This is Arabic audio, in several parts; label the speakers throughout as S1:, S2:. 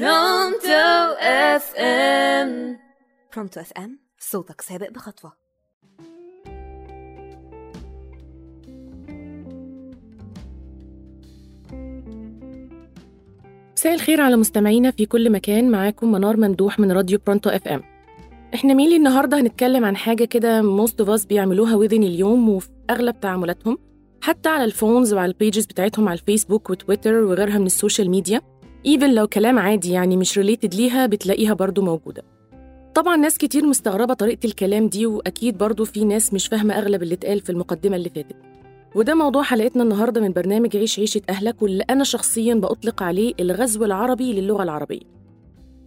S1: Pronto
S2: FM. Pronto FM صوتك سابق بخطوة.
S3: مساء الخير على مستمعينا في كل مكان. معاكم منار ممدوح من راديو Pronto FM. إحنا mainly النهارده هنتكلم عن حاجة كده most of us بيعملوها within اليوم وفي أغلب تعاملاتهم حتى على ال phones وعلى ال pages بتاعتهم على الفيسبوك وتويتر وغيرها من ال social media. even لو كلام عادي يعني مش related ليها بتلاقيها برضو موجودة. طبعا ناس كتير مستغربة طريقة الكلام دي وأكيد برضو في ناس مش فاهمة أغلب اللي اتقال في المقدمة اللي فاتت. وده موضوع حلقتنا النهارده من برنامج عيش عيشة أهلك واللي أنا شخصيا بأطلق عليه الغزو الغربي للغة العربية.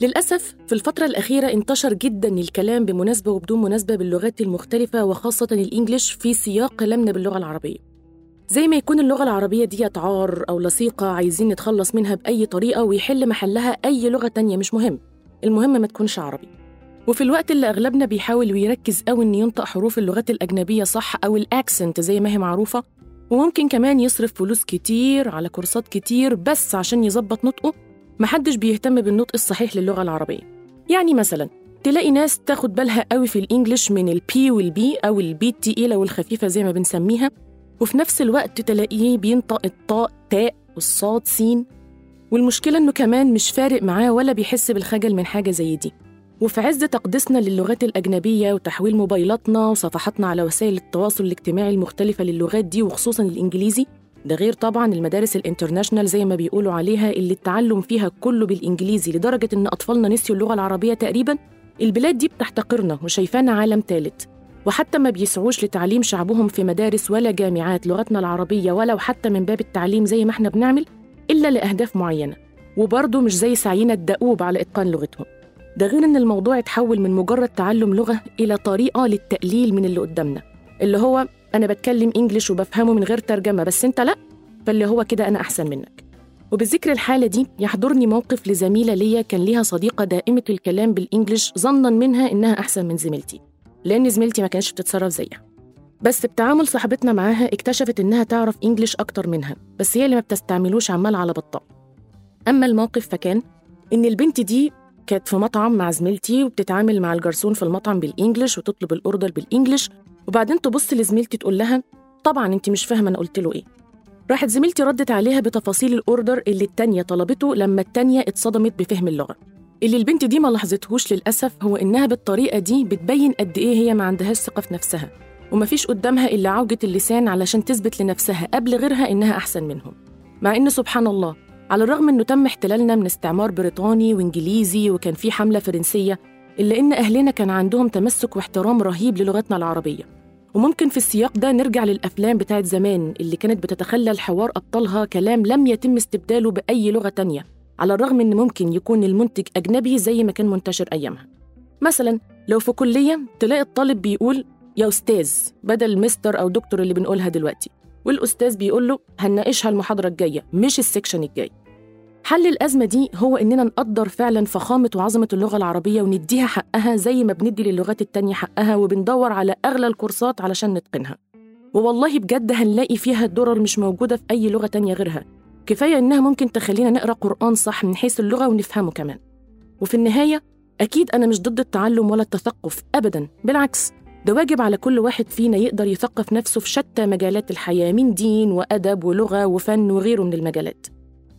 S3: للأسف في الفترة الأخيرة انتشر جدا الكلام بمناسبة وبدون مناسبة باللغات المختلفة وخاصة ال English في سياق كلامنا باللغة العربية. زي ما يكون اللغة العربية دي عار أو لصيقة عايزين نتخلص منها بأي طريقة ويحل محلها أي لغة تانية مش مهم. المهم ما تكونش عربي. وفي الوقت اللي أغلبنا بيحاول ويركز قوي إن ينطق حروف اللغات الأجنبية صح أو ال accent زي ما هي معروفة وممكن كمان يصرف فلوس كتير على كورسات كتير بس عشان يظبط نطقه محدش بيهتم بالنطق الصحيح للغة العربية. يعني مثلا تلاقي ناس تاخد بالها قوي في الإنجليش من البي والبي أو البي التقيلة والخفيفة زي ما بنسميها وفي نفس الوقت تلاقيه بينطق الطاء تاء والصاد سين. والمشكلة إنه كمان مش فارق معاه ولا بيحس بالخجل من حاجة زي دي. وفي عز تقديسنا للغات الأجنبية وتحويل موبايلاتنا وصفحاتنا على وسائل التواصل الاجتماعي المختلفة للغات دي وخصوصا الإنجليزي ده غير طبعا المدارس الإنترناشنال زي ما بيقولوا عليها اللي التعلم فيها كله بالإنجليزي لدرجة إن أطفالنا نسيوا اللغة العربية تقريبا. البلاد دي بتحتقرنا وشايفانا عالم ثالث وحتى ما بيسعوش لتعليم شعبهم في مدارس ولا جامعات لغتنا العربية ولو حتى من باب التعليم زي ما إحنا بنعمل إلا لأهداف معينة. وبرضه مش زي سعينا الدؤوب على إتقان لغتهم. ده غير إن الموضوع اتحول من مجرد تعلم لغة إلى طريقة للتقليل من اللي قدامنا. اللي هو أنا بتكلم إنجليش وبفهمه من غير ترجمة بس أنت لأ فاللي هو كده أنا أحسن منك. وبذكر الحالة دي يحضرني موقف لزميلة ليا كان ليها صديقة دائمة الكلام بالإنجليش ظنا منها إنها أحسن من زميلتي. لأن زميلتي ما كانتش بتتصرف زيها. بس بتعامل صاحبتنا معاها اكتشفت إنها تعرف إنجليش أكتر منها بس هي اللي ما بتستعملوش عمال على بطال. أما الموقف فكان إن البنت دي كانت في مطعم مع زميلتي وبتتعامل مع الجرسون في المطعم بالإنجليش وتطلب الأوردر بالإنجليش وبعدين تبص لزميلتي تقول لها طبعا أنت مش فاهمة أنا قلت له إيه. راحت زميلتي ردت عليها بتفاصيل الأوردر اللي التانية طلبته لما التانية اتصدمت بفهم اللغة. اللي البنت دي ما لاحظتهوش للأسف هو إنها بالطريقة دي بتبين قد إيه هي ما عندهاش ثقة في نفسها ومفيش قدامها إلا عوجة اللسان علشان تثبت لنفسها قبل غيرها إنها أحسن منهم. مع إن سبحان الله على الرغم إنه تم احتلالنا من استعمار بريطاني وإنجليزي وكان في حملة فرنسية إلا إن أهلنا كان عندهم تمسك واحترام رهيب للغتنا العربية. وممكن في السياق ده نرجع للأفلام بتاعت زمان اللي كانت بتتخلل حوار أبطالها كلام لم يتم استبداله بأي لغة تانية. على الرغم إن ممكن يكون المنتج أجنبي زي ما كان منتشر أيامها. مثلا لو في كلية تلاقي الطالب بيقول يا أستاذ بدل مستر أو دكتور اللي بنقولها دلوقتي. والأستاذ بيقول له هنناقشها المحاضرة الجاية مش السكشن الجاي. حل الأزمة دي هو إننا نقدر فعلا فخامة وعظمة اللغة العربية ونديها حقها زي ما بندي للغات التانية حقها وبندور على أغلى الكورسات علشان نتقنها. ووالله بجد هنلاقي فيها الدرر مش موجودة في أي لغة تانية غيرها. كفاية إنها ممكن تخلينا نقرأ قرآن صح من حيث اللغة ونفهمه كمان. وفي النهاية أكيد أنا مش ضد التعلم ولا التثقف أبدا. بالعكس ده واجب على كل واحد فينا يقدر يثقف نفسه في شتى مجالات الحياة من دين وأدب ولغة وفن وغيره من المجالات.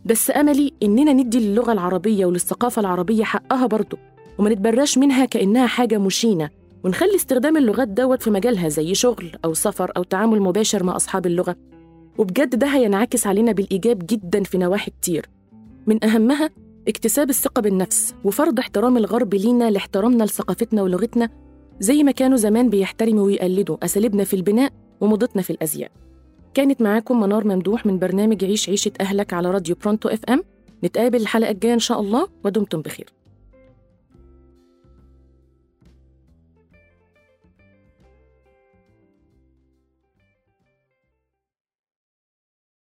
S3: بس أملي إننا ندي للغة العربية وللثقافة العربية حقها برضه؟ وما نتبرأش منها كأنها حاجة مشينة. ونخلي استخدام اللغات دوت في مجالها زي شغل أو سفر أو تعامل مباشر مع أصحاب اللغة. وبجد ده هينعكس علينا بالإيجاب جدا في نواحي كتير. من أهمها اكتساب الثقة بالنفس وفرض احترام الغرب لينا لاحترامنا لثقافتنا ولغتنا زي ما كانوا زمان بيحترموا ويقلدوا أساليبنا في البناء وموضتنا في الأزياء. كانت معاكم منار ممدوح من برنامج عيش عيشة أهلك على راديو برونتو إف إم. نتقابل الحلقة الجاية إن شاء الله ودمتم بخير.